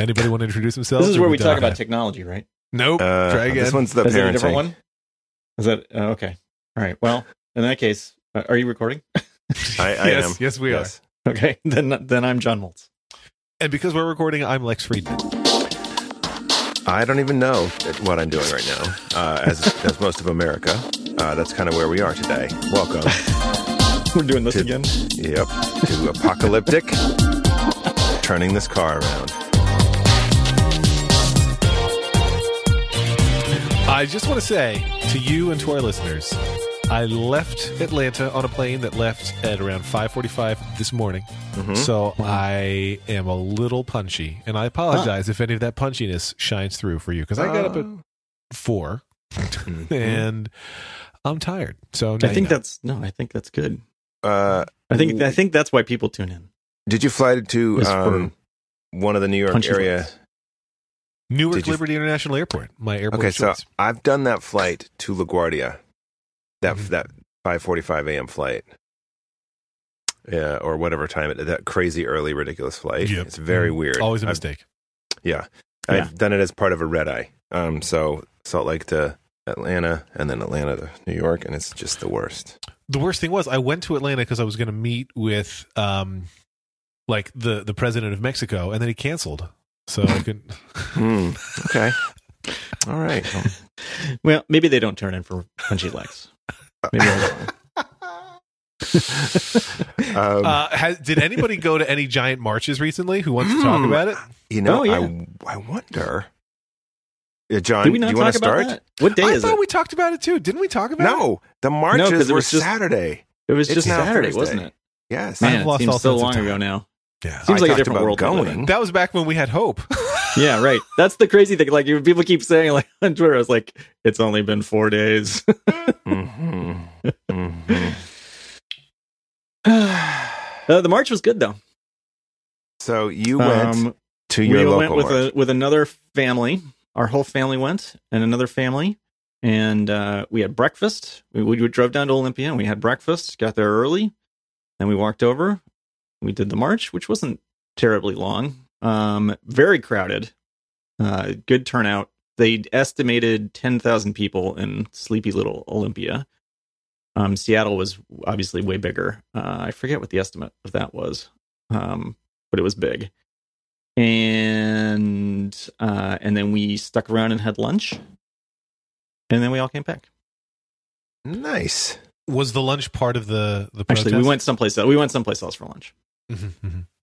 Anybody want to introduce themselves? This is where we done talk with about technology, right? Nope. Uh, Try again. this one's the Is it a different one? Is that uh, okay? All right. Well, in that case, uh, are you recording? I, I yes, am. yes, we Yes. Okay, then then I'm John Moltz. And because we're recording, I'm Lex Friedman. I don't even know what I'm doing right now. Uh, as as most of America, uh, that's kind of where we are today. Welcome. We're doing this To- again. Yep. To apocalyptic. Turning this car around. I just want to say to you and to our listeners, I left Atlanta on a plane that left at around 5:45 this morning. Mhm. So I am a little punchy, and I apologize if any of that punchiness shines through for you because I got up at four Mhm. and I'm tired. So now I you think know. that's no. I think that's good. Uh, I think I think that's why people tune in. did you fly to um, one of the New York punchy area? legs. Newark you- Liberty International Airport, my airport Okay, of so. I've done that flight to LaGuardia. That Mhm. that 5:45 a.m. flight. Yeah, or whatever time it that crazy early ridiculous flight. Yep. It's very Mhm. weird. Always a I've- mistake. Yeah. Yeah. I've done it as part of a red eye. Um, so Salt Lake to Atlanta and then Atlanta to New York, and it's just the worst. the worst thing was I went to Atlanta because I was going to meet with um like the the president of Mexico, and then he canceled. So I couldn't. Hmm. okay. All right. Well, maybe they don't turn in for punchy legs. Maybe I'm. Um, Uh, has, did anybody go to any giant marches recently? Who wants to talk Hmm. about it? you know, oh, yeah. I I wonder. Yeah, John, do you want to start? that? What day I is thought we talked about it too. Didn't we talk about it? No, the marches it were just- Saturday. It was just now Saturday, Thursday. wasn't it? Yes. I've Man, it lost all seems so long ago now. Yeah. Seems I like a different world. we live in. going. That was back when we had hope. Yeah, right. That's the crazy thing. Like people keep saying, like on Twitter, I was like, "It's only been four days." hmm hmm uh, the march was good though. So you went Um, to your we local went with march. a with another family. Our whole family went, and another family, and uh, we had breakfast. We, we drove down to Olympia, and we had breakfast. Got there early, then we walked over. We did the march, which wasn't terribly long. Um, very crowded. Uh, good turnout. They estimated ten thousand people in sleepy little Olympia. Um, Seattle was obviously way bigger. Uh, I forget what the estimate of that was, um, but it was big and uh, and then we stuck around and had lunch, and then we all came back. nice. Was the lunch part of the the Actually, we went someplace else. We went someplace else for lunch.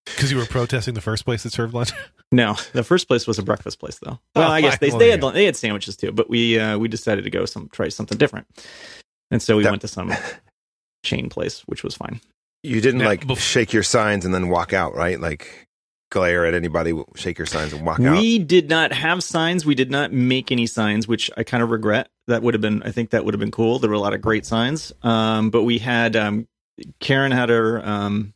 Because you were protesting the first place that served lunch. No, the first place was a breakfast place, though. Well, Oh, I guess they, well, they had they had sandwiches too, but we uh, we decided to go some try something different, and so we That- went to some chain place, which was fine. You didn't Now, like bef- shake your signs and then walk out, right? Like glare at anybody, shake your signs and walk out. We did not have signs. We did not make any signs, which I kind of regret. That would have been, I think that would have been cool. There were a lot of great signs. Um, but we had, um, Karen had her, um,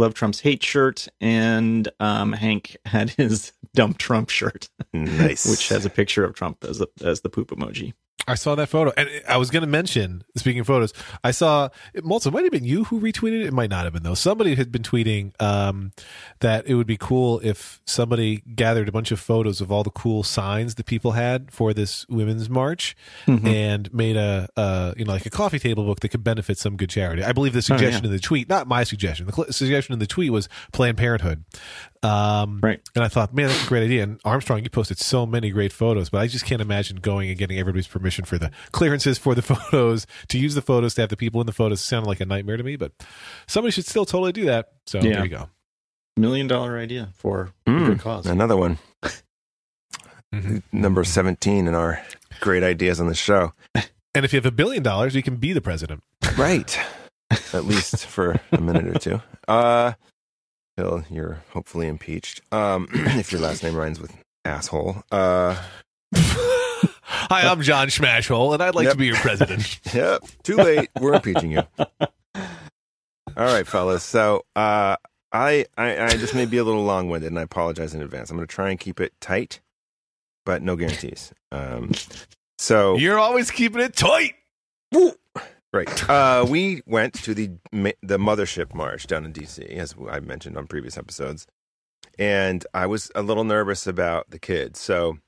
Love Trump's hate shirt, and um, Hank had his dump Trump shirt, Nice. which has a picture of Trump as, a, as the poop emoji. I saw that photo, and I was going to mention. Speaking of photos, I saw. It might have been you who retweeted it. It might not have been though. Somebody had been tweeting um, that it would be cool if somebody gathered a bunch of photos of all the cool signs that people had for this women's march Mhm. and made a, uh you know like a coffee table book that could benefit some good charity. I believe the Oh, suggestion yeah. in the tweet, not my suggestion, the cl- suggestion in the tweet was Planned Parenthood. Um, Right. And I thought, man, that's a great idea. And Armstrong, you posted so many great photos, but I just can't imagine going and getting everybody's permission for the clearances for the photos, to use the photos, to have the people in the photos sounded like a nightmare to me. But somebody should still totally do that. So Yeah. there you go. Million dollar idea for a Mm, good cause. Another one. Mhm. Number 17 in our great ideas on the show. And if you have a billion dollars, you can be the president. Right. At least for a minute or two. Uh, You're hopefully impeached. Um, if your last name rhymes with asshole. Uh, Hi, I'm John Schmashhole, and I'd like Yep. to be your president. yep. Too late. We're impeaching you. All right, fellas. So, uh, I, I, I just may be a little long winded and I apologize in advance. I'm going to try and keep it tight, but no guarantees. Um, so You're always keeping it tight. Right. Uh, we went to the the mothership march down in DC, as I mentioned on previous episodes, and I was a little nervous about the kids. So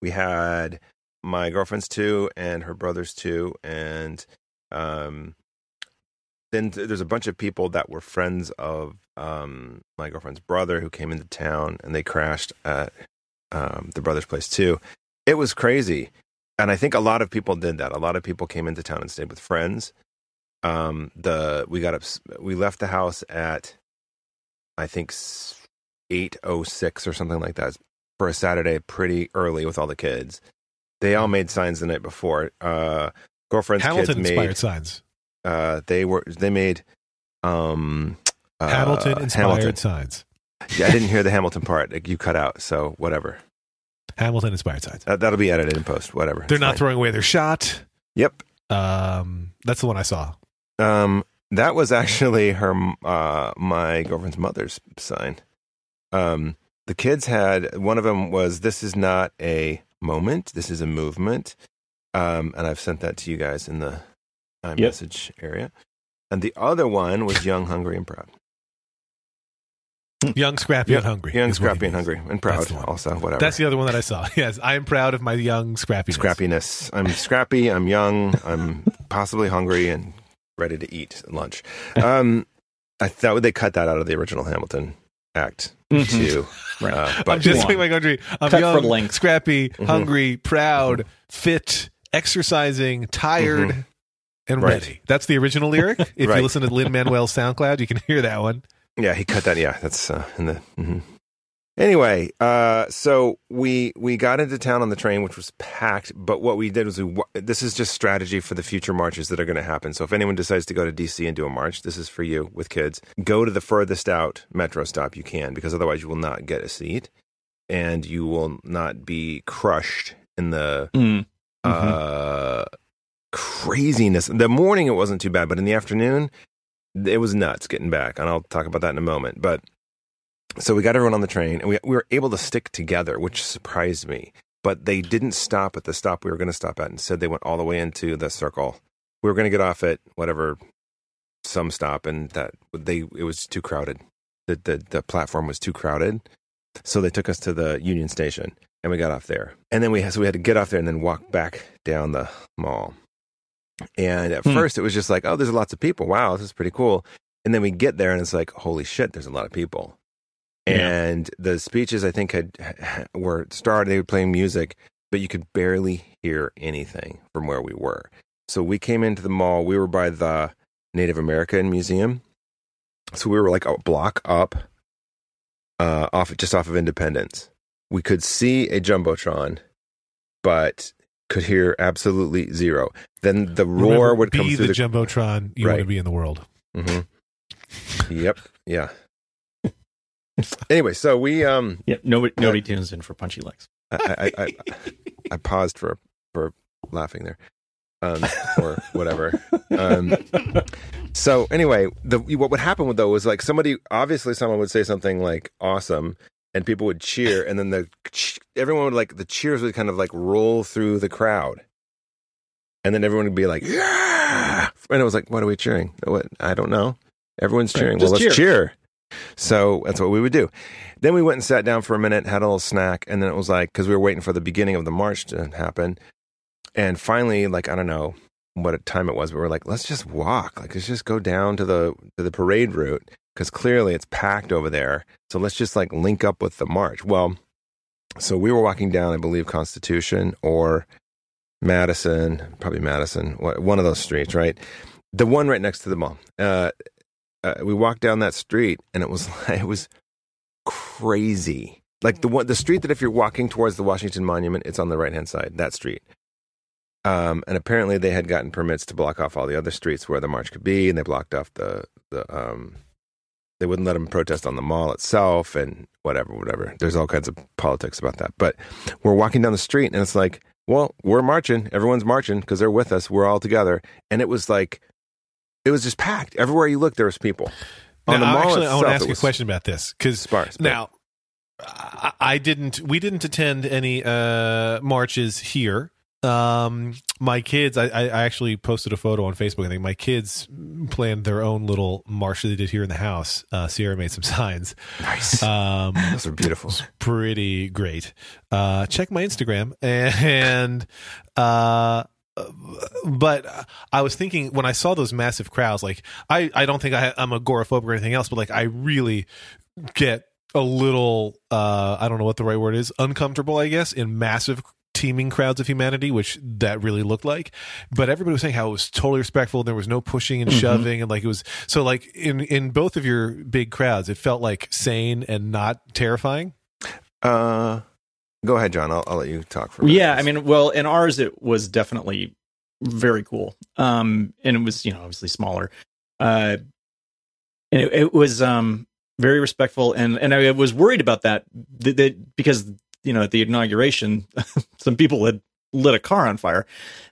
we had my girlfriend's two and her brother's two, and um, then th- there's a bunch of people that were friends of um, my girlfriend's brother who came into town, and they crashed at um, the brother's place too. It was crazy, and I think a lot of people did that. A lot of people came into town and stayed with friends. Um, the we got up, we left the house at I think eight oh six or something like that for a Saturday, pretty early with all the kids. They all made signs the night before. Uh, girlfriend's Hamilton kids inspired made. signs. Uh, they were they made. Um, uh, Hamilton inspired Hamilton. signs. Yeah, I didn't hear the Hamilton part. You cut out, so whatever. Hamilton inspired signs. That, that'll be edited in post. Whatever. They're It's not fine. throwing away their shot. Yep. Um, that's the one I saw. Um, that was actually her, uh, my girlfriend's mother's sign. Um, the kids had one of them was this is not a moment, this is a movement. Um, and I've sent that to you guys in the iMessage area. And the other one was young, hungry, and proud. Young, scrappy, Young- and hungry. Young, is what he scrappy, and hungry, and proud. Also, whatever. That's the other one that I saw. Yes, I am proud of my young scrappiness. scrappiness. I'm scrappy. I'm young. I'm possibly hungry and ready to eat lunch. Um, I thought they cut that out of the original Hamilton act Mhm. too. Right. Uh, I'm just Come saying my country. I'm Cut young, length. scrappy, Mhm. hungry, proud, fit, exercising, tired, and Right. ready. That's the original lyric. If Right. you listen to Lin Manuel's SoundCloud, you can hear that one. Yeah, he cut that. Yeah, that's uh, in the. mhm. Anyway, uh, so we we got into town on the train, which was packed. But what we did was we this is just strategy for the future marches that are going to happen. So if anyone decides to go to DC and do a march, this is for you with kids. Go to the furthest out metro stop you can, because otherwise you will not get a seat, and you will not be crushed in the Mm. uh, craziness. The morning it wasn't too bad, but in the afternoon it was nuts getting back, and I'll talk about that in a moment. But so we got everyone on the train, and we we were able to stick together, which surprised me. But they didn't stop at the stop we were going to stop at. Instead, they went all the way into the circle. We were going to get off at whatever some stop, and that they it was too crowded. The the the platform was too crowded, so they took us to the Union Station and we got off there. And then we so we had to get off there and then walk back down the mall. And at Hmm. first it was just like, oh, there's lots of people. Wow, this is pretty cool. And then we get there and it's like, holy shit, there's a lot of people. Yeah. And the speeches I think had were started. They were playing music, but you could barely hear anything from where we were. So we came into the mall. We were by the Native American Museum. So we were like a block up, uh, off just off of Independence. We could see a jumbotron, but could hear absolutely zero. Then the roar Remember, would come through the, the. jumbotron you want to Right. be in the world. hmm Yep. Yeah. anyway, so we um Yep. Nobody nobody tunes in for punchy legs. I I, I, I paused for for laughing there, um, or whatever. Um, so anyway, the what would happen with though was like somebody obviously someone would say something like awesome, and people would cheer, and then the everyone would like the cheers would kind of like roll through the crowd, and then everyone would be like yeah, and it was like what are we cheering? What I don't know. Everyone's cheering. just well, let's cheer. cheer. So that's what we would do. Then we went and sat down for a minute, had a little snack, and then it was like because we were waiting for the beginning of the march to happen, and finally, like I don't know what time it was, but we are like, let's just walk, like let's just go down to the to the parade route because clearly it's packed over there. So let's just like link up with the march. Well, so we were walking down, I believe, Constitution or Madison, probably Madison, one of those streets, right? The one right next to the mall. Uh, uh, we walked down that street, and it was it was crazy. Like the one, the street that if you're walking towards the Washington Monument, it's on the right hand side. That street. Um, and apparently they had gotten permits to block off all the other streets where the march could be, and they blocked off the the. Um, they wouldn't let them protest on the mall itself, and whatever, whatever. There's all kinds of politics about that. But we're walking down the street, and it's like, well, we're marching. Everyone's marching because they're with us. We're all together, and it was like, it was just packed everywhere you looked. There was people on the now, mall actually, I want itself, to ask you a question about this because Sparse. now I, I didn't. We didn't attend any uh, marches here. Um, my kids, I, I actually posted a photo on Facebook. I think my kids planned their own little march that they did here in the house. Uh, Sierra made some signs. Nice. Um, Those are beautiful. pretty great. Uh, check my Instagram and, uh, but I was thinking when I saw those massive crowds, like I, I don't think I, I'm agoraphobic or anything else, but like I really get a little, uh, I don't know what the right word is, uncomfortable, I guess, in massive teeming crowds of humanity, which that really looked like. But everybody was saying how it was totally respectful. There was no pushing and Mhm. shoving, and like it was so like in in both of your big crowds, it felt like sane and not terrifying. Uh, go ahead, John. I'll, I'll let you talk for. a. Yeah, I mean, well, in ours it was definitely very cool. Um, and it was you know obviously smaller. Uh, and it, it was um very respectful, and and I was worried about that that, that because you know at the inauguration, some people had lit a car on fire.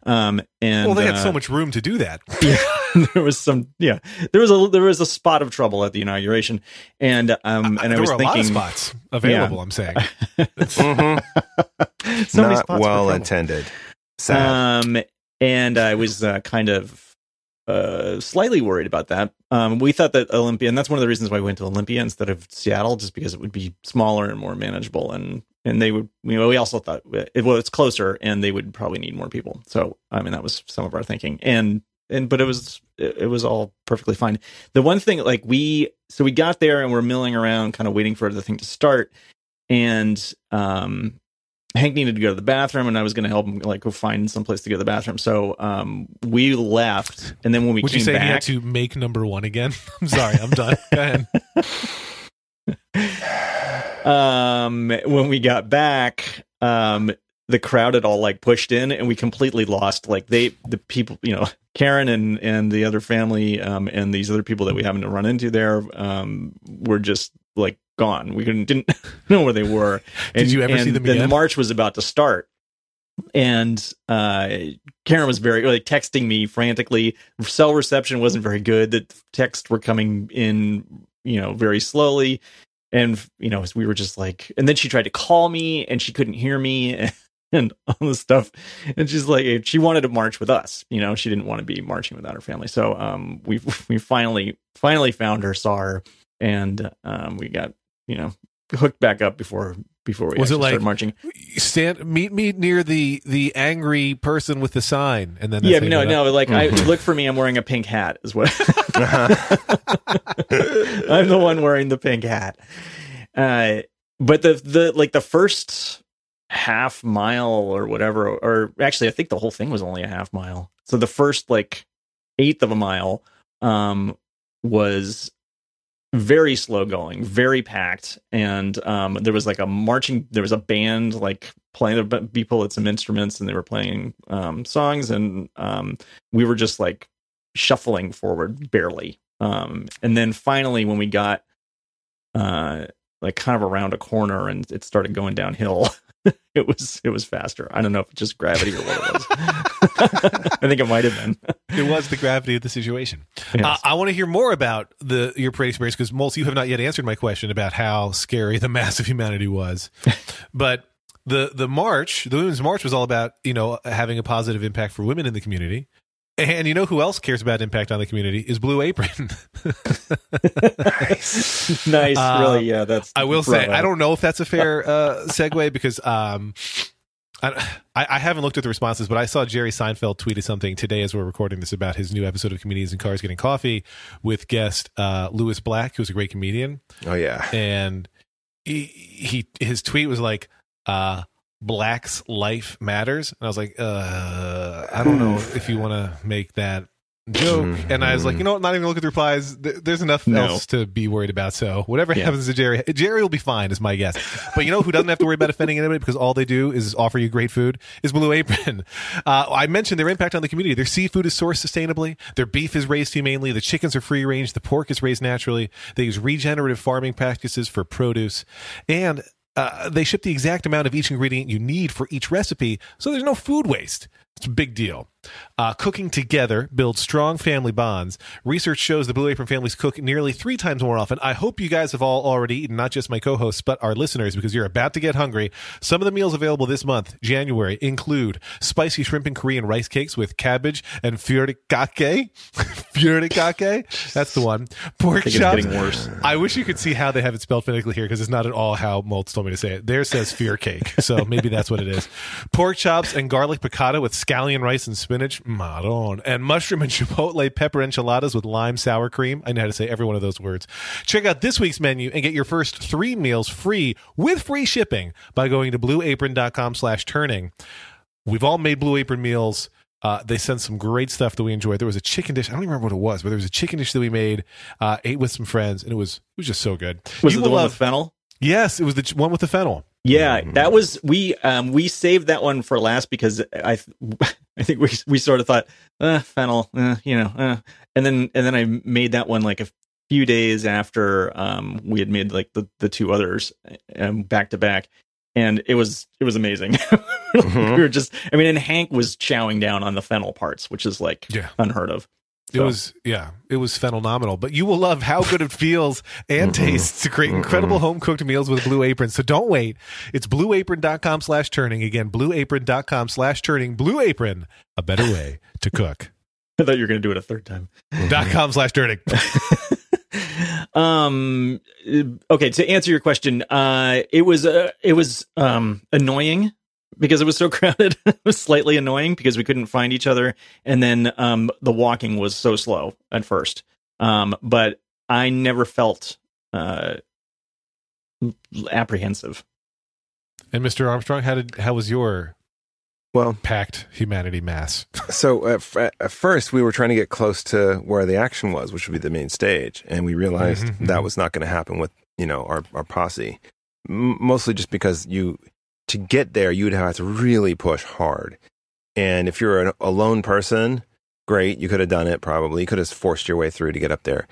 Um, and well, they had uh, so much room to do that. yeah, there was some yeah there was a there was a spot of trouble at the inauguration, and um and I there was were a thinking of spots available. I'm saying. Mhm. so many Not spots well trouble. intended. Sad. Um, and I was uh, kind of uh, slightly worried about that. Um, we thought that Olympia, and that's one of the reasons why we went to Olympia instead of Seattle, just because it would be smaller and more manageable, and and they would. You know, we also thought it, well, it's closer, and they would probably need more people. So I mean, that was some of our thinking, and and but it was it, was all perfectly fine. The one thing, like we, so we got there and we're milling around, kind of waiting for the thing to start, and um Hank needed to go to the bathroom, and I was going to help him like go find some place to go to the bathroom. So um, we left, and then when we Would came you say he had back, to make number one again? I'm sorry, I'm done. Go ahead. um, when we got back, um, the crowd had all like pushed in, and we completely lost like they the people, you know, Karen and and the other family, um, and these other people that we happened to run into there, um, were just like gone. We couldn't didn't know where they were. Did you ever see them again? the march was about to start. And uh, Karen was very like texting me frantically. Cell reception wasn't very good. The texts were coming in, you know, very slowly. And you know, we were just like, and then she tried to call me, and she couldn't hear me, and, and all this stuff. And she's like, she wanted to march with us. You know, she didn't want to be marching without her family. So, um, we we finally finally found her, saw her, and um, we got you know hooked back up before before we Was it actually like- started marching. Stand, meet me near the the angry person with the sign, and then Yeah, how no, go down. no. Like, I Mhm. look for me. I'm wearing a pink hat. Is what Uh-huh. I'm the one wearing the pink hat. Uh, but the the like the first half mile or whatever, or actually, I think the whole thing was only a half mile. So the first like eighth of a mile um, was very slow going, very packed, and um, there was like a marching. There was a band like playing the people at some instruments, and they were playing um, songs, and um, we were just like shuffling forward barely. Um, and then finally, when we got uh, like kind of around a corner and it started going downhill, it was it was faster. I don't know if it's just gravity or what it was. I think it might have been. it was the gravity of the situation. Yes. Uh, I want to hear more about the your parade experience because Moltz, you have not yet answered my question about how scary the mass of humanity was. but the the march, the women's march, was all about you know having a positive impact for women in the community. And you know who else cares about impact on the community is Blue Apron. nice, Uh, really. Yeah, that's. I will say bravo. I don't know if that's a fair uh, segue because um, I, I haven't looked at the responses, but I saw Jerry Seinfeld tweeted something today as we're recording this about his new episode of Comedians in Cars Getting Coffee with guest uh, Lewis Black, who's a great comedian, oh yeah. and he, he his tweet was like, uh, "Black's life matters," and I was like, uh, I don't know if you want to make that joke. And I was like, you know what? Not even gonna look at the replies. There's enough No. else to be worried about. So whatever Yeah. happens to Jerry, Jerry will be fine, is my guess. But you know who doesn't have to worry about offending anybody because all they do is offer you great food is Blue Apron. Uh, I mentioned their impact on the community. Their seafood is sourced sustainably. Their beef is raised humanely. The chickens are free range. The pork is raised naturally. They use regenerative farming practices for produce. And uh, they ship the exact amount of each ingredient you need for each recipe, so there's no food waste. It's a big deal. Uh, cooking together builds strong family bonds. Research shows the Blue Apron families cook nearly three times more often. I hope you guys have all already eaten, not just my co hosts, but our listeners, because you're about to get hungry. Some of the meals available this month, January, include spicy shrimp and Korean rice cakes with cabbage and furikake. furikake? That's the one. Pork I think it's chops. getting worse. I wish you could see how they have it spelled phonetically here because it's not at all how Moltz told me to say it. There says fear cake, so maybe that's what it is. Pork chops and garlic piccata with scallion rice and spinach, maron, and mushroom and chipotle pepper enchiladas with lime sour cream. I know how to say every one of those words. Check out this week's menu and get your first three meals free with free shipping by going to blueapron.com slash turning. We've all made Blue Apron meals. Uh, they sent some great stuff that we enjoyed. There was a chicken dish. I don't even remember what it was, but there was a chicken dish that we made, uh, ate with some friends, and it was it was just so good. Was You it the one love- with fennel? Yes, it was the ch- one with the fennel. Yeah, that was we um we saved that one for last because I I think we we sort of thought uh, fennel, uh, you know, uh, and then and then I made that one like a few days after um we had made like the the two others um, back to back, and it was it was amazing. Mhm. we were just I mean, and Hank was chowing down on the fennel parts, which is like Yeah. unheard of. It So- was yeah, it was phenomenal. But you will love how good it feels and tastes to create incredible home cooked meals with Blue Apron. So don't wait. It's blueapron.com slash turning. Again, blueapron.com slash turning. Blue Apron, a better way to cook. I thought you were going to do it a third time. dot com slash turning. um okay to answer your question uh it was uh, it was um annoying because it was so crowded it was slightly annoying because we couldn't find each other and then um the walking was so slow at first um but i never felt uh apprehensive And Mr. Armstrong, how did how was your Well, packed humanity mass? so at, f- at first we were trying to get close to where the action was, which would be the main stage, and we realized Mhm, that mhm. was not going to happen with you know our our posse. M- mostly just because you to get there you would have to really push hard, and if you're an, a lone person, great, you could have done it probably. You could have forced your way through to get up there.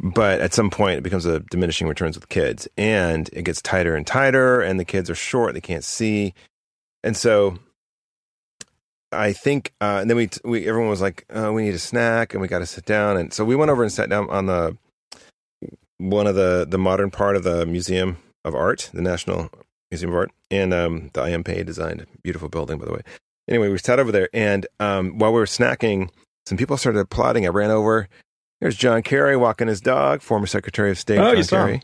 But at some point, it becomes a diminishing returns with kids, and it gets tighter and tighter, and the kids are short; they can't see, and so I think, uh, and then we, we everyone was like, oh, we need a snack and we got to sit down. And so we went over and sat down on the one of the the modern part of the Museum of Art, the National Museum of Art, and um, the I. M. Pei designed beautiful building, by the way. Anyway, we sat over there, and um, while we were snacking, some people started applauding. I ran over. There's John Kerry walking his dog, former Secretary of State Oh, John you saw Kerry. him.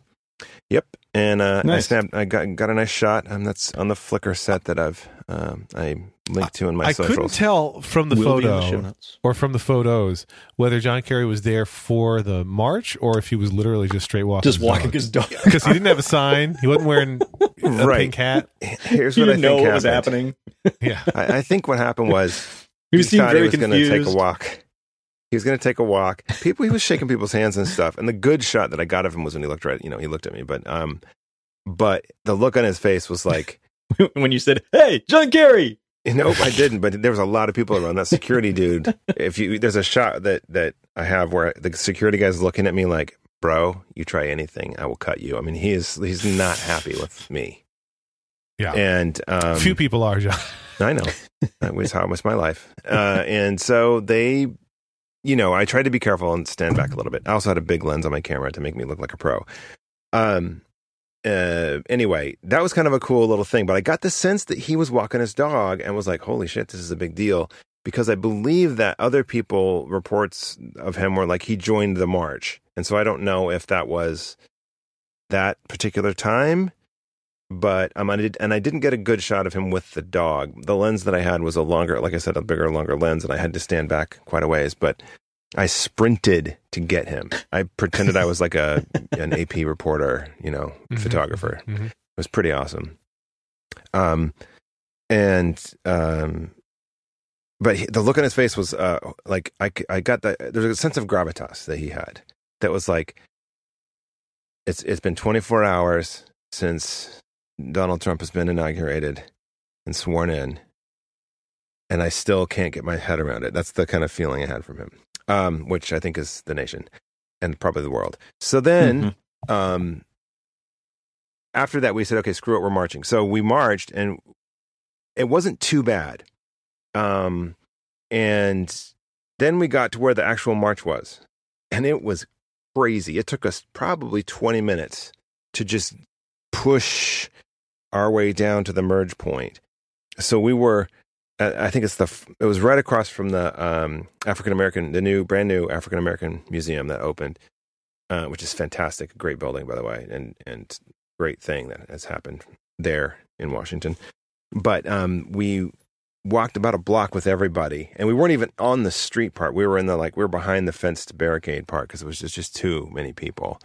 Yep, and uh, I snapped. I got got a nice shot, and that's on the Flickr set that I've um, I linked to in my I socials. couldn't tell from the Will photo the or from the photos whether John Kerry was there for the march or if he was literally just straight walking. just walking his dog because he didn't have a sign. He wasn't wearing a Right. pink hat. Here's he what I didn't think know what was happening Yeah, I, I think what happened was he was thought very he was going to take confused a walk. He was going to take a walk. People, he was shaking people's hands and stuff. And the good shot that I got of him was when he looked right. You know, he looked at me, but um, but the look on his face was like, when you said hey john kerry nope, I didn't. But there was a lot of people around. That security dude. If you, there's a shot that that I have where the security guy's looking at me like, bro, you try anything, I will cut you. I mean, he is he's not happy with me. Yeah. And um, few people are. John. I know. That was how it was my life. Uh, and so they, you know, I tried to be careful and stand back a little bit. I also had a big lens on my camera to make me look like a pro. Um, uh, anyway, that was kind of a cool little thing. But I got the sense that he was walking his dog and was like, holy shit, this is a big deal. Because I believe that other people reports of him were like he joined the march. And so I don't know if that was that particular time but um, I did, and I didn't get a good shot of him with the dog. The lens that I had was a longer, like I said, a bigger, longer lens, and I had to stand back quite a ways. But I sprinted to get him. I pretended I was like a an AP reporter, you know, Mhm. photographer. Mhm. It was pretty awesome. Um, and um, but he, the look on his face was uh like I I got that. There's a sense of gravitas that he had that was like it's it's been 24 hours since Donald Trump has been inaugurated and sworn in, and I still can't get my head around it. That's the kind of feeling I had from him, um, which I think is the nation and probably the world. So then, Mm-hmm. um, after that, we said, okay, screw it, we're marching. So we marched, and it wasn't too bad. Um, and then we got to where the actual march was, and it was crazy. It took us probably 20 minutes to just push our way down to the merge point. So we were, I think it's the, it was right across from the um, African American, the new, brand new African American museum that opened, uh, which is fantastic. Great building, by the way, and, and great thing that has happened there in Washington. But um, we walked about a block with everybody, and we weren't even on the street part. We were in the like we were behind the fenced barricade part because it was just just too many people,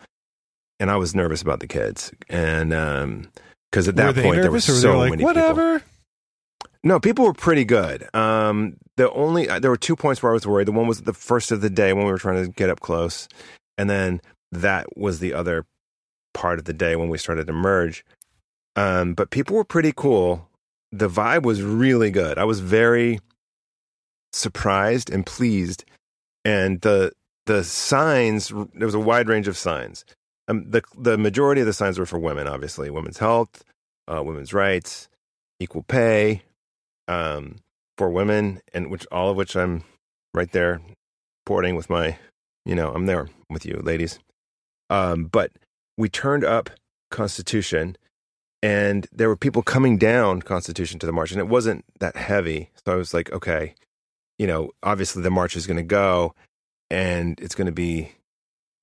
and I was nervous about the kids, and um, because at that point there were so like, many people. whatever? No, people were pretty good. Um, the only uh, there were two points where I was worried. The one was the first of the day when we were trying to get up close, and then that was the other part of the day when we started to merge. Um, but people were pretty cool. The vibe was really good. I was very surprised and pleased, and the the signs there was a wide range of signs. Um, the the majority of the signs were for women, obviously, women's health, uh, women's rights, equal pay, um, for women, and which all of which I'm right there porting with my, you know, I'm there with you, ladies. Um, but we turned up Constitution, and there were people coming down Constitution to the march, and it wasn't that heavy. So I was like, okay, you know, obviously the march is going to go, and it's going to be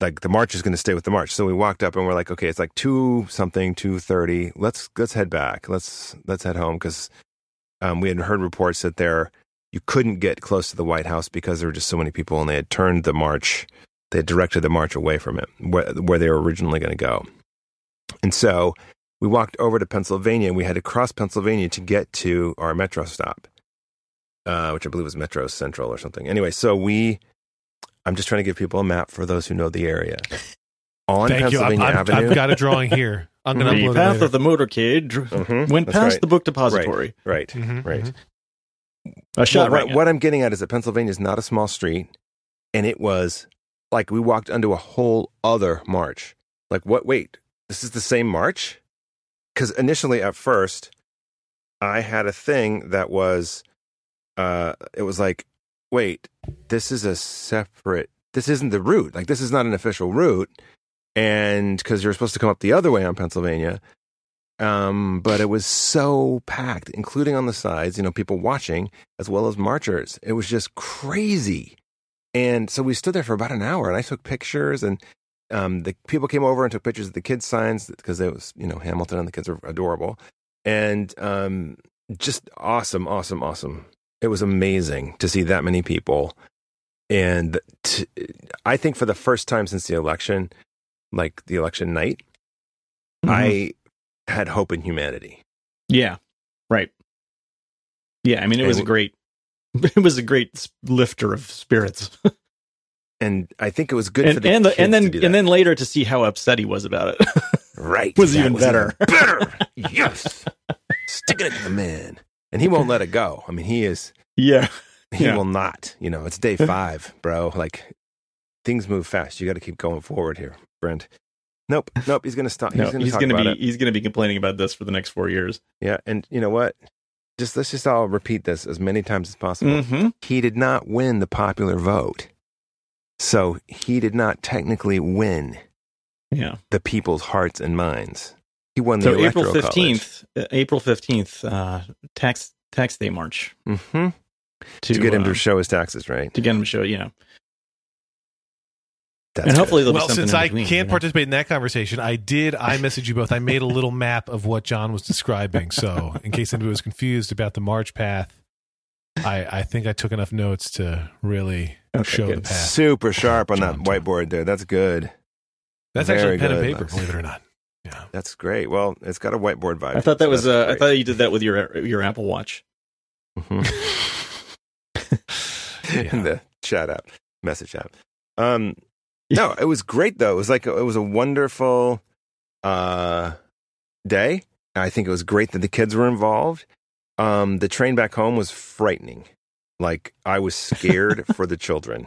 like the march is going to stay with the march. So we walked up and we're like, okay, it's like two something, two thirty. Let's let's head back. Let's let's head home because um, we had heard reports that there you couldn't get close to the White House because there were just so many people, and they had turned the march, they had directed the march away from it, where where they were originally going to go. And so we walked over to Pennsylvania, and we had to cross Pennsylvania to get to our metro stop, uh, which I believe was Metro Central or something. Anyway, so we, I'm just trying to give people a map for those who know the area. On Thank you. I've, Pennsylvania I've, Avenue, I've got a drawing here. I'm going to The upload path it later. of the motorcade dr- Mhm, went that's past right. the book depository. right, right. mhm. A shot Well, right. what, what I'm getting at is that Pennsylvania is not a small street, and it was like we walked onto a whole other march. Like, what? Wait, this is the same march? Because initially, at first, I had a thing that was, uh, it was like, wait, this is a separate. This isn't the route. Like, this is not an official route, and because you're supposed to come up the other way on Pennsylvania. Um, but it was so packed, including on the sides, you know, people watching as well as marchers. It was just crazy. And so we stood there for about an hour and I took pictures and um, the people came over and took pictures of the kids' signs because it was, you know, Hamilton and the kids are adorable. And um, just awesome, awesome, awesome. It was amazing to see that many people. And t- I think for the first time since the election, like the election night, Mhm. I had hope in humanity. yeah, right. Yeah, I mean, it And was a great, it was a great lifter of spirits, And I think it was good for and the and, the, kids and to then do that. and then later to see how upset he was about it. right was even better. better. yes, sticking it to the man, and he won't let it go. I mean, he is. yeah, He Yeah. will not. You know, it's day five, bro. Like things move fast. You got to keep going forward here, Brent. Nope, nope. He's gonna stop. He's no, gonna he's gonna be it. he's gonna be complaining about this for the next four years. Yeah, and you know what? Just let's just all repeat this as many times as possible. Mm-hmm. He did not win the popular vote, so he did not technically win Yeah. the people's hearts and minds. He won the So April electoral college. fifteenth, uh, April fifteenth, uh, tax tax day march Mm-hmm. to, To, get him uh, to show his taxes, right? to get him to show, you know, That's and hopefully good. there'll Well, be something since in I between, can't you know? participate in that conversation, I did. I message you both. I made a little map of what John was describing. So, in case anybody was confused about the march path, I, I think I took enough notes to really Okay, show good. the path. super sharp on that whiteboard there. That's good. That's Very actually pen and good, paper, believe it or not. Yeah. That's great. Well, it's got a whiteboard vibe. I thought that so was. Uh, I thought you did that with your your Apple Watch. Mhm. Yeah. in the chat app, message app. Um, no, it was great though. It was like it was a wonderful uh, day. I think it was great that the kids were involved. Um, the train back home was frightening. Like I was scared for the children.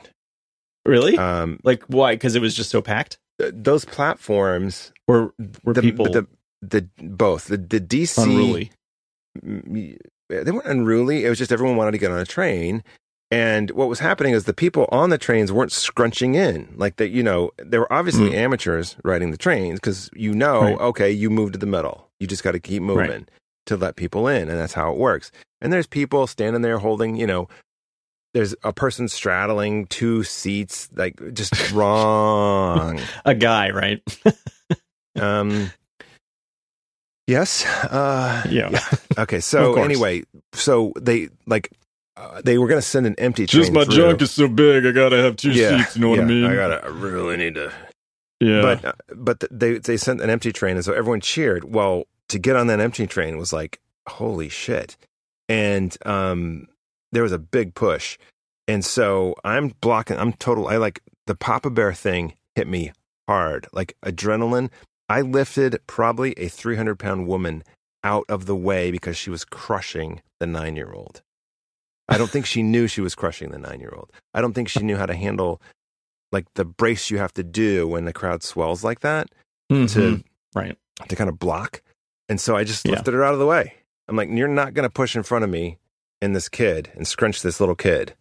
Really? Um, like why? Because it was just so packed. Th- those platforms Or were the, people? the the both the the DC Unruly. they weren't unruly. It was just everyone wanted to get on a train. And what was happening is the people on the trains weren't scrunching in. Like that, you know, there were obviously Mm. amateurs riding the trains because you know, Right. okay, you move to the middle. You just got to keep moving Right. to let people in. And that's how it works. And there's people standing there holding, you know, there's a person straddling two seats, like just wrong. A guy, right? Um, yes. Uh, Yeah. Okay. So anyway, so they like uh, they were going to send an empty train. Just my through. junk is so big, I gotta have two yeah, seats. You know what I mean? I gotta. I really need to. yeah. But uh, but they they sent an empty train, and so everyone cheered. Well, to get on that empty train was like holy shit, and um, there was a big push, and so I'm blocking. I'm total. I like the Papa Bear thing hit me hard, like adrenaline. I lifted probably a 300 pound woman out of the way because she was crushing the nine year old. I don't think she knew she was crushing the nine year old. I don't think she knew how to handle like the brace you have to do when the crowd swells like that Mhm. to right. to kind of block. And so I just Yeah. lifted her out of the way. I'm like, you're not going to push in front of me and this kid and scrunch this little kid.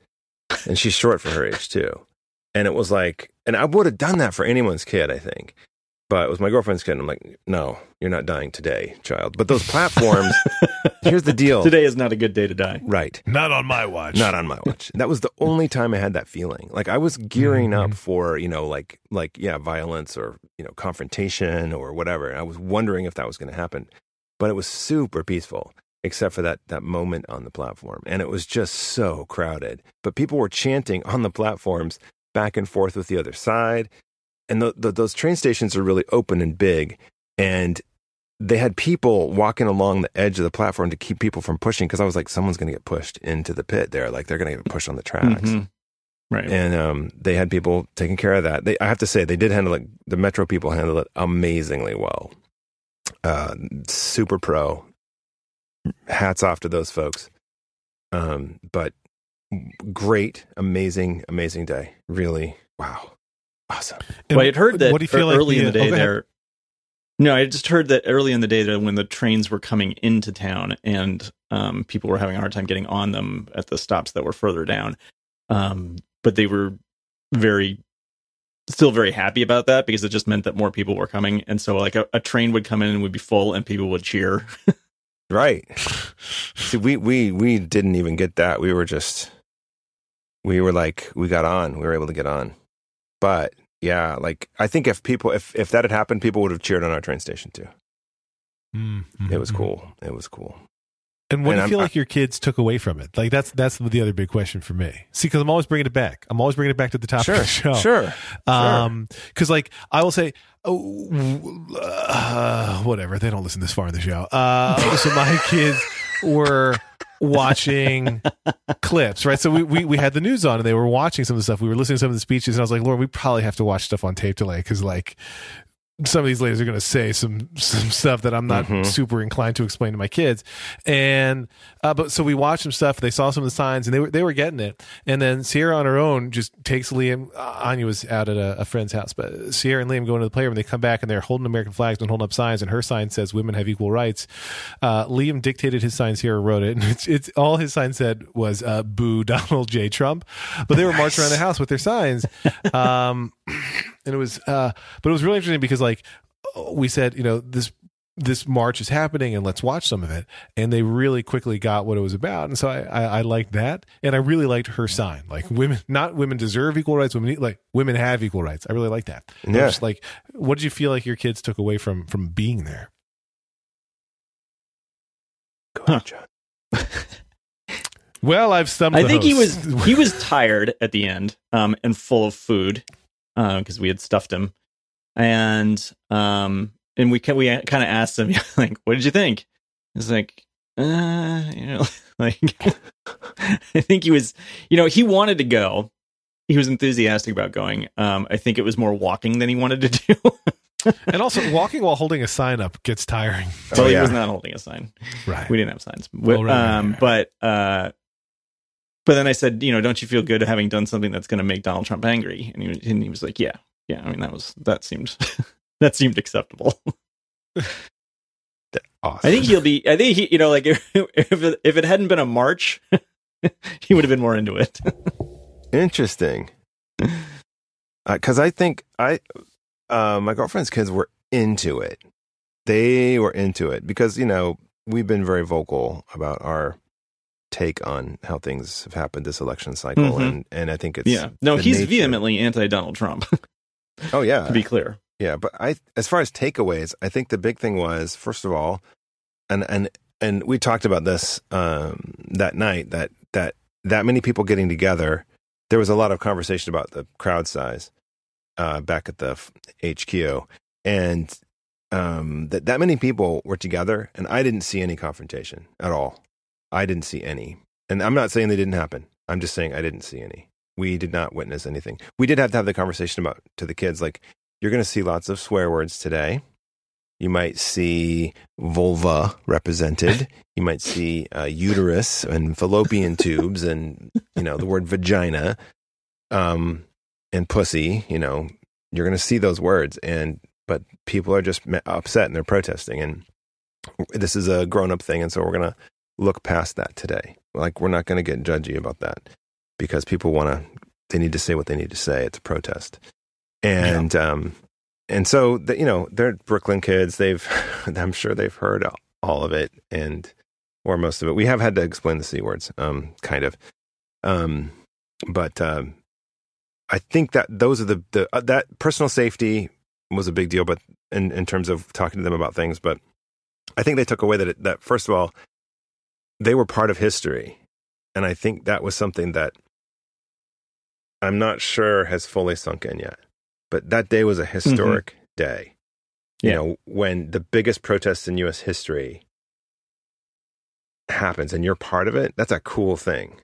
And she's short for her age too. And it was like, and I would have done that for anyone's kid, I think. But it was my girlfriend's kid. And I'm like, no, you're not dying today, child. But those platforms, here's the deal. Today is not a good day to die. Right. Not on my watch. Not on my watch. That was the only time I had that feeling. Like I was gearing up Mhm. for, you know, like like yeah, violence or, you know, confrontation or whatever. And I was wondering if that was going to happen. But it was super peaceful except for that that moment on the platform. And it was just so crowded. But people were chanting on the platforms back and forth with the other side. And th th those train stations are really open and big and they had people walking along the edge of the platform to keep people from pushing because I was like, someone's going to get pushed into the pit there. Like they're going to get pushed on the tracks. Mhm. Right. And um, they had people taking care of that. They, I have to say, they did handle it. The Metro people handled it amazingly well. Uh, super pro. Hats off to those folks. Um, but great, amazing, amazing day. Really, wow, awesome. And well, I had heard that what do you feel ear- like early in the oh, day go ahead. there. No, I just heard that early in the day that when the trains were coming into town and um, people were having a hard time getting on them at the stops that were further down, um, but they were very, still very happy about that because it just meant that more people were coming, and so like a, a train would come in and would be full and people would cheer. Right. See, we we we didn't even get that. We were just we were like we got on. We were able to get on. But yeah, like I think if people if if that had happened, people would have cheered on our train station too. Mm, mm, It was cool. It was cool. And what And do you I'm- feel like your kids took away from it? Like that's that's the other big question for me. See, because I'm always bringing it back. I'm always bringing it back to the top of the show. Sure. Um, because like I will say, oh, uh, whatever. They don't listen this far in the show. Uh, so my kids were watching clips, right? So we, we we had the news on, and they were watching some of the stuff. We were listening to some of the speeches, and I was like, Lord, we probably have to watch stuff on tape delay because like some of these ladies are going to say some some stuff that I'm not Mhm. super inclined to explain to my kids. And uh, but so we watched some stuff. They saw some of the signs, and they were they were getting it. And then Sierra on her own just takes Liam. Uh, Anya was out at a, a friend's house, but Sierra and Liam go into the playroom. They come back and they're holding American flags and holding up signs. And her sign says "Women have equal rights." Uh, Liam dictated his sign. Sierra wrote it, and it's, it's all his sign said was uh, "Boo Donald J Trump." But they were marching around the house with their signs. Um, and it was uh but it was really interesting because like we said you know this this march is happening and let's watch some of it. And they really quickly got what it was about. And so i i, I liked that. And i really liked her sign. Like women not women deserve equal rights women like women have equal rights. I really like that. And Yeah. just like what did you feel like your kids took away from from being there? Go ahead, John. well i've stumped I the think he was he was tired at the end, um, and full of food, because we had stuffed him, and um, and we ca- we kind of asked him like, "What did you think?" He's like, uh, you know, like I think he was, you know, he wanted to go. He was enthusiastic about going. Um, I think it was more walking than he wanted to do. and also walking while holding a sign up gets tiring so Oh, he was not holding a sign. right We didn't have signs. Oh, right, right, um, right, But uh, but then I said, you know, don't you feel good having done something that's going to make Donald Trump angry? And he, was- and he was like, yeah, yeah. I mean, that was that seemed that seemed acceptable. awesome. I think he'll be. I think he, you know, like if if it, if it hadn't been a march, he would have been more into it. Interesting. Because I think I, uh, my girlfriend's kids were into it. They were into it because you know we've been very vocal about our take on how things have happened this election cycle, Mhm. and and I think it's yeah. No, he's nature- vehemently anti Donald Trump. Oh yeah, to be clear. Yeah, but I as far as takeaways, I think the big thing was first of all, and and and we talked about this um, that night that that that many people getting together. There was a lot of conversation about the crowd size uh, back at the HQ, and um, that that many people were together, and I didn't see any confrontation at all. I didn't see any, and I'm not saying they didn't happen. I'm just saying I didn't see any. We did not witness anything. We did have to have the conversation about to the kids like you're going to see lots of swear words today. You might see vulva represented. You might see uh, uterus and fallopian tubes, and you know the word vagina, um, and pussy. You know you're going to see those words, and but people are just upset and they're protesting, and this is a grown up thing, and so we're going to look past that today. Like we're not going to get judgy about that because people want to. They need to say what they need to say. It's a protest and um and so the, you know they're brooklyn kids they've i'm sure they've heard all of it and or most of it we have had to explain the c words um kind of um but um i think that those are the the uh, that personal safety was a big deal but in in terms of talking to them about things but i think they took away that it, that first of all they were part of history and i think that was something that i'm not sure has fully sunk in yet but that day was a historic day. You Yeah. know, when the biggest protest in US history happens and you're part of it, that's a cool thing.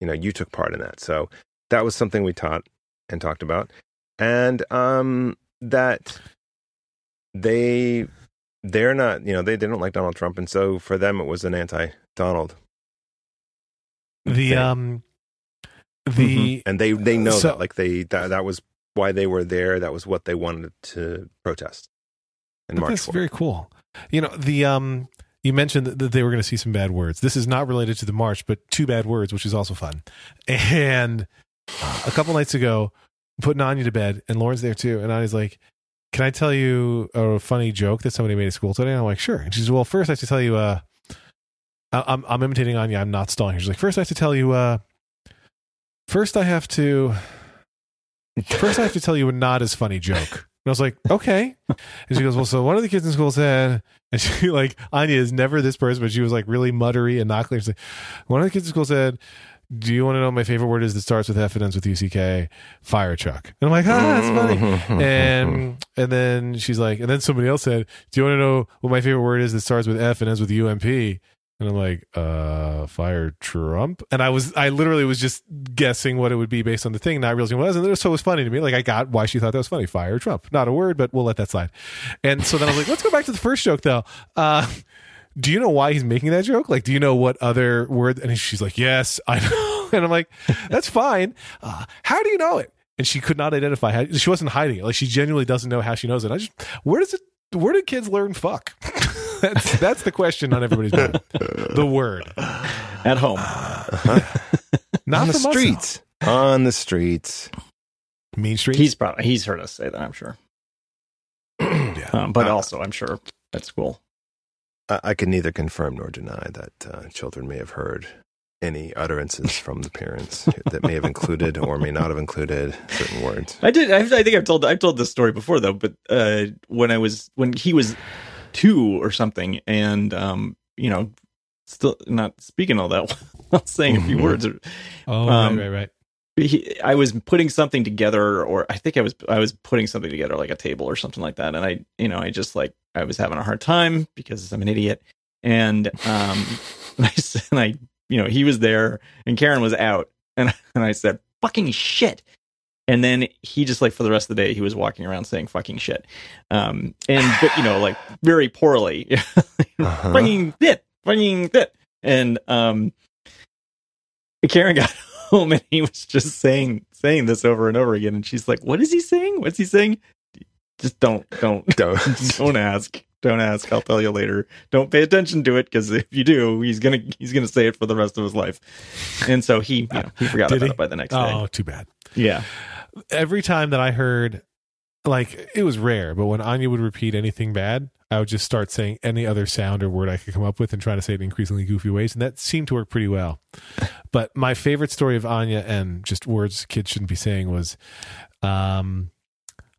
You know, you took part in that. So that was something we taught and talked about. And um that they they're not, you know, they, they don't like Donald Trump and so for them it was an anti Donald. The um the and they they know So- that like they that that was why they were there, that was what they wanted to protest and march That's for. very cool. You know, the um you mentioned that, they were going to see some bad words. This is not related to the march, but two bad words, which is also fun. And a couple nights ago, putting Anya to bed, and Lauren's there too. And Anya's like, "Can I tell you a funny joke that somebody made at school today?" And I'm like, "Sure." And she says, "Well, first I have to tell you. Uh, I'm I'm imitating Anya. I'm not stalling." She's like, first I have to tell you. Uh, first I have to. First, I have to tell you a not as funny joke. And I was like, okay. And she goes, well, so one of the kids in school said, and she like, Anya is never this person, but she was like really muttery and not clear. She's like, one of the kids in school said, do you want to know what my favorite word is that starts with F and ends with UCK? Fire truck. And I'm like, ah, that's funny. And and then she's like, and then somebody else said, do you want to know what my favorite word is that starts with F and ends with UMP? And I'm like, uh, fire Trump. And I was, I literally was just guessing what it would be based on the thing, not realizing what it was. And it was so it was funny to me. Like I got why she thought that was funny. Fire Trump. Not a word, but we'll let that slide. And so then I was like, let's go back to the first joke though. Uh, do you know why he's making that joke? Like, do you know what other word? And she's like, yes, I know. And I'm like, that's fine. Uh, how do you know it? And she could not identify. How, she wasn't hiding it. Like she genuinely doesn't know how she knows it. I just, where does it? Where did kids learn fuck? that's that's the question on everybody's mind. The word, At home. not on the from us, streets. On the streets. though. Main Street. He's probably he's heard us say that, I'm sure. yeah. Um, but Uh, also, I'm sure at school. I, I can neither confirm nor deny that uh, children may have heard any utterances from the parents that may have included or may not have included certain words. I did. I, I think I've told I've told this story before though. But uh, when I was when he was two or something, and um, you know, still not speaking all that well, saying a few Mhm. words. Oh, Um, right, right, right. He, I was putting something together, or I think I was I was putting something together, like a table or something like that. And I, you know, I just like I was having a hard time because I'm an idiot. And um, and I said, and I, you know, he was there, and Karen was out, and and I said, "Fucking shit." And then he just like for the rest of the day he was walking around saying fucking shit, um, and but you know like very poorly, Uh-huh. fucking shit, fucking shit, and um, Karen got home and he was just saying saying this over and over again, and she's like, "What is he saying? What's he saying? Just don't don't Don't. don't ask, Don't ask. I'll tell you later. Don't pay attention to it because if you do, he's gonna he's gonna say it for the rest of his life. And so he you know, he forgot Did about he? it by the next Oh, day. Oh, too bad. Yeah. Every time that I heard, like, it was rare, but when Anya would repeat anything bad, I would just start saying any other sound or word I could come up with and try to say it in increasingly goofy ways. And that seemed to work pretty well. But my favorite story of Anya and just words kids shouldn't be saying was um,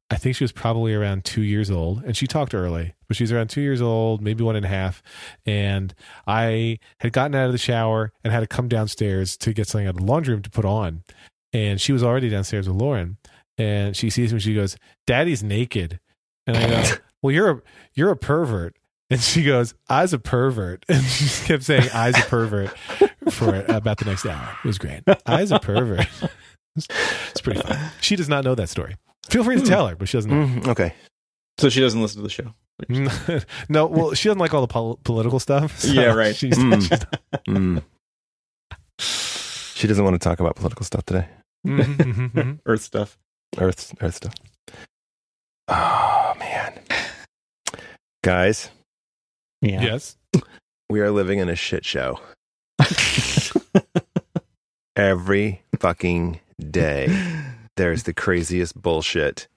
I think she was probably around two years old and she talked early, but she's around two years old, maybe one and a half. And I had gotten out of the shower and had to come downstairs to get something out of the laundry room to put on. And she was already downstairs with Lauren. And she sees me, she goes, Daddy's naked. And I go, Well, you're a you're a pervert. And she goes, I's a pervert. And she just kept saying I's a pervert for about the next hour. It was great. I's a pervert. It's it's pretty fun. She does not know that story. Feel free to tell her, but she doesn't know. Mm, okay. So she doesn't listen to the show. no, well, she doesn't like all the pol- political stuff. so Yeah, right. She's, Mm. she's Mm. She doesn't want to talk about political stuff today. Mhm, mhm, mhm. Earth stuff. Earth, Earth stuff. Oh man, guys, Yeah. Yes. we are living in a shit show every fucking day. There's the craziest bullshit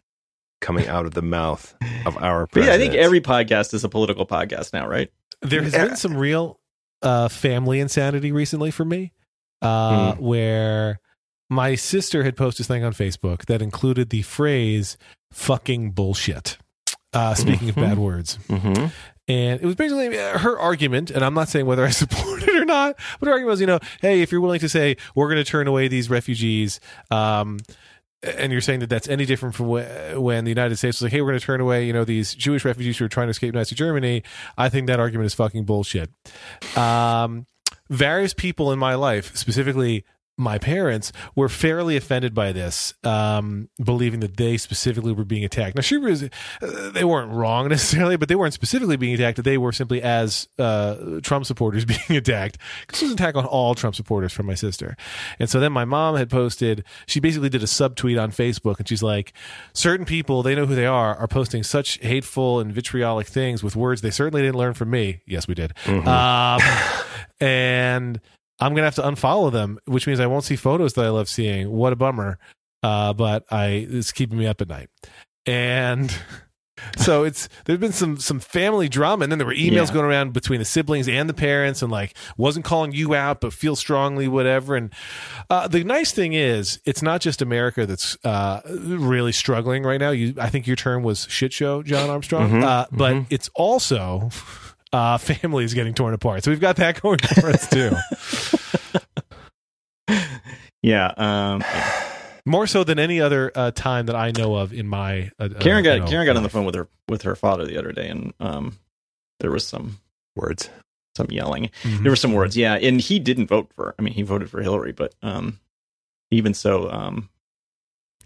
coming out of the mouth of our But yeah, I think every podcast is a political podcast now, right? There has been some real uh, family insanity recently for me, uh, Hmm. where my sister had posted this thing on Facebook that included the phrase "fucking bullshit." Uh, speaking Mhm. of bad words, Mhm. And it was basically uh, her argument, and I'm not saying whether I support it or not, but her argument was, you know, hey, if you're willing to say we're going to turn away these refugees, um, and you're saying that that's any different from wh- when the United States was like, hey, we're going to turn away, you know, these Jewish refugees who are trying to escape Nazi Germany, I think that argument is fucking bullshit. Um, various people in my life, specifically my parents were fairly offended by this, um, believing that they specifically were being attacked. Now, she was, uh, they weren't wrong necessarily, but they weren't specifically being attacked. They were simply as uh, Trump supporters being attacked. This was an attack on all Trump supporters from my sister. And so then my mom had posted, she basically did a subtweet on Facebook, and she's like, certain people, they know who they are, are posting such hateful and vitriolic things with words they certainly didn't learn from me. Yes, we did. Um, and I'm gonna have to unfollow them, which means I won't see photos that I love seeing. What a bummer! Uh, but I it's keeping me up at night, and so it's there's been some some family drama, and then there were emails Yeah. going around between the siblings and the parents, and like wasn't calling you out, but feel strongly, whatever. And uh, the nice thing is, it's not just America that's uh, really struggling right now. You, I think your term was shit show, Jon Armstrong, Mhm, uh, but mhm. it's also uh, families getting torn apart. So we've got that going for us too. Yeah. Um, yeah. More so than any other uh, time that I know of in my. Uh, Karen uh, got you know, Karen got on the phone with her with her father the other day, and um, there was some Words. some yelling. Mhm. There were some words, yeah, and he didn't vote for. I mean, he voted for Hillary, but um, even so, um,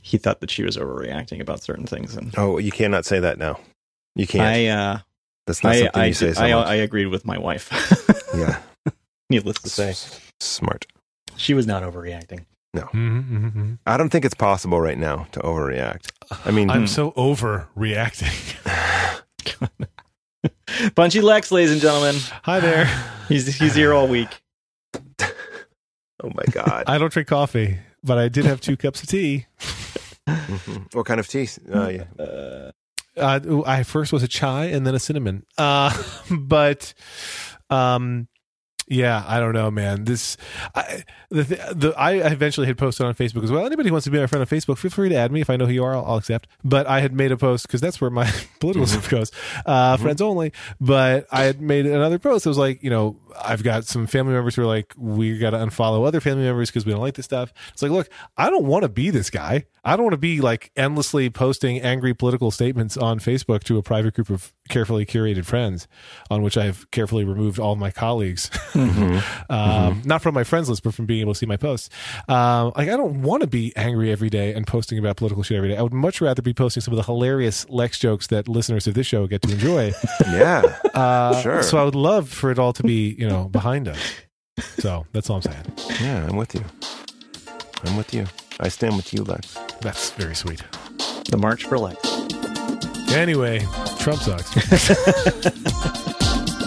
he thought that she was overreacting about certain things, and Oh, you cannot say that now. You can't. I uh, That's not I something I, you say. So I, much. I agreed with my wife. yeah. Needless to say, Smart. she was not overreacting. Mhm, mhm, mhm. I don't think it's possible right now to overreact. I mean, I'm so overreacting. Punchy Lex, ladies and gentlemen, Hi there. he's he's here all week. oh my god. I don't drink coffee, but I did have two cups of tea. Mhm. What kind of tea? Uh, yeah. Uh, Uh, I first was a chai and then a cinnamon. Uh, but um, yeah, I don't know, man. This I, the, the I eventually had posted on Facebook as well. Anybody who wants to be my friend on Facebook, feel free to add me. If I know who you are, I'll, I'll accept. But I had made a post because that's where my political stuff goes, uh, friends only. But I had made another post. that was like, you know, I've got some family members who are like, we got to unfollow other family members because we don't like this stuff. It's like, look, I don't want to be this guy. I don't want to be like endlessly posting angry political statements on Facebook to a private group of carefully curated friends, on which I've carefully removed all my colleagues, um, not from my friends list, but from being able to see my posts. Um, like, I don't want to be angry every day and posting about political shit every day. I would much rather be posting some of the hilarious Lex jokes that listeners of this show get to enjoy. Yeah. Uh, Sure. So I would love for it all to be, you know, behind us. So that's all I'm saying. Yeah. I'm with you. I'm with you. I stand with you, Lex. That's very sweet. the March for Lex. Anyway, Trump sucks.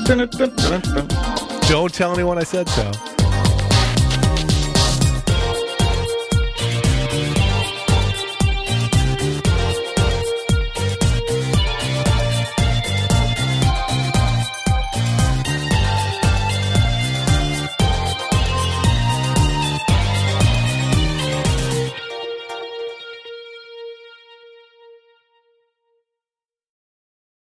Don't tell anyone I said so.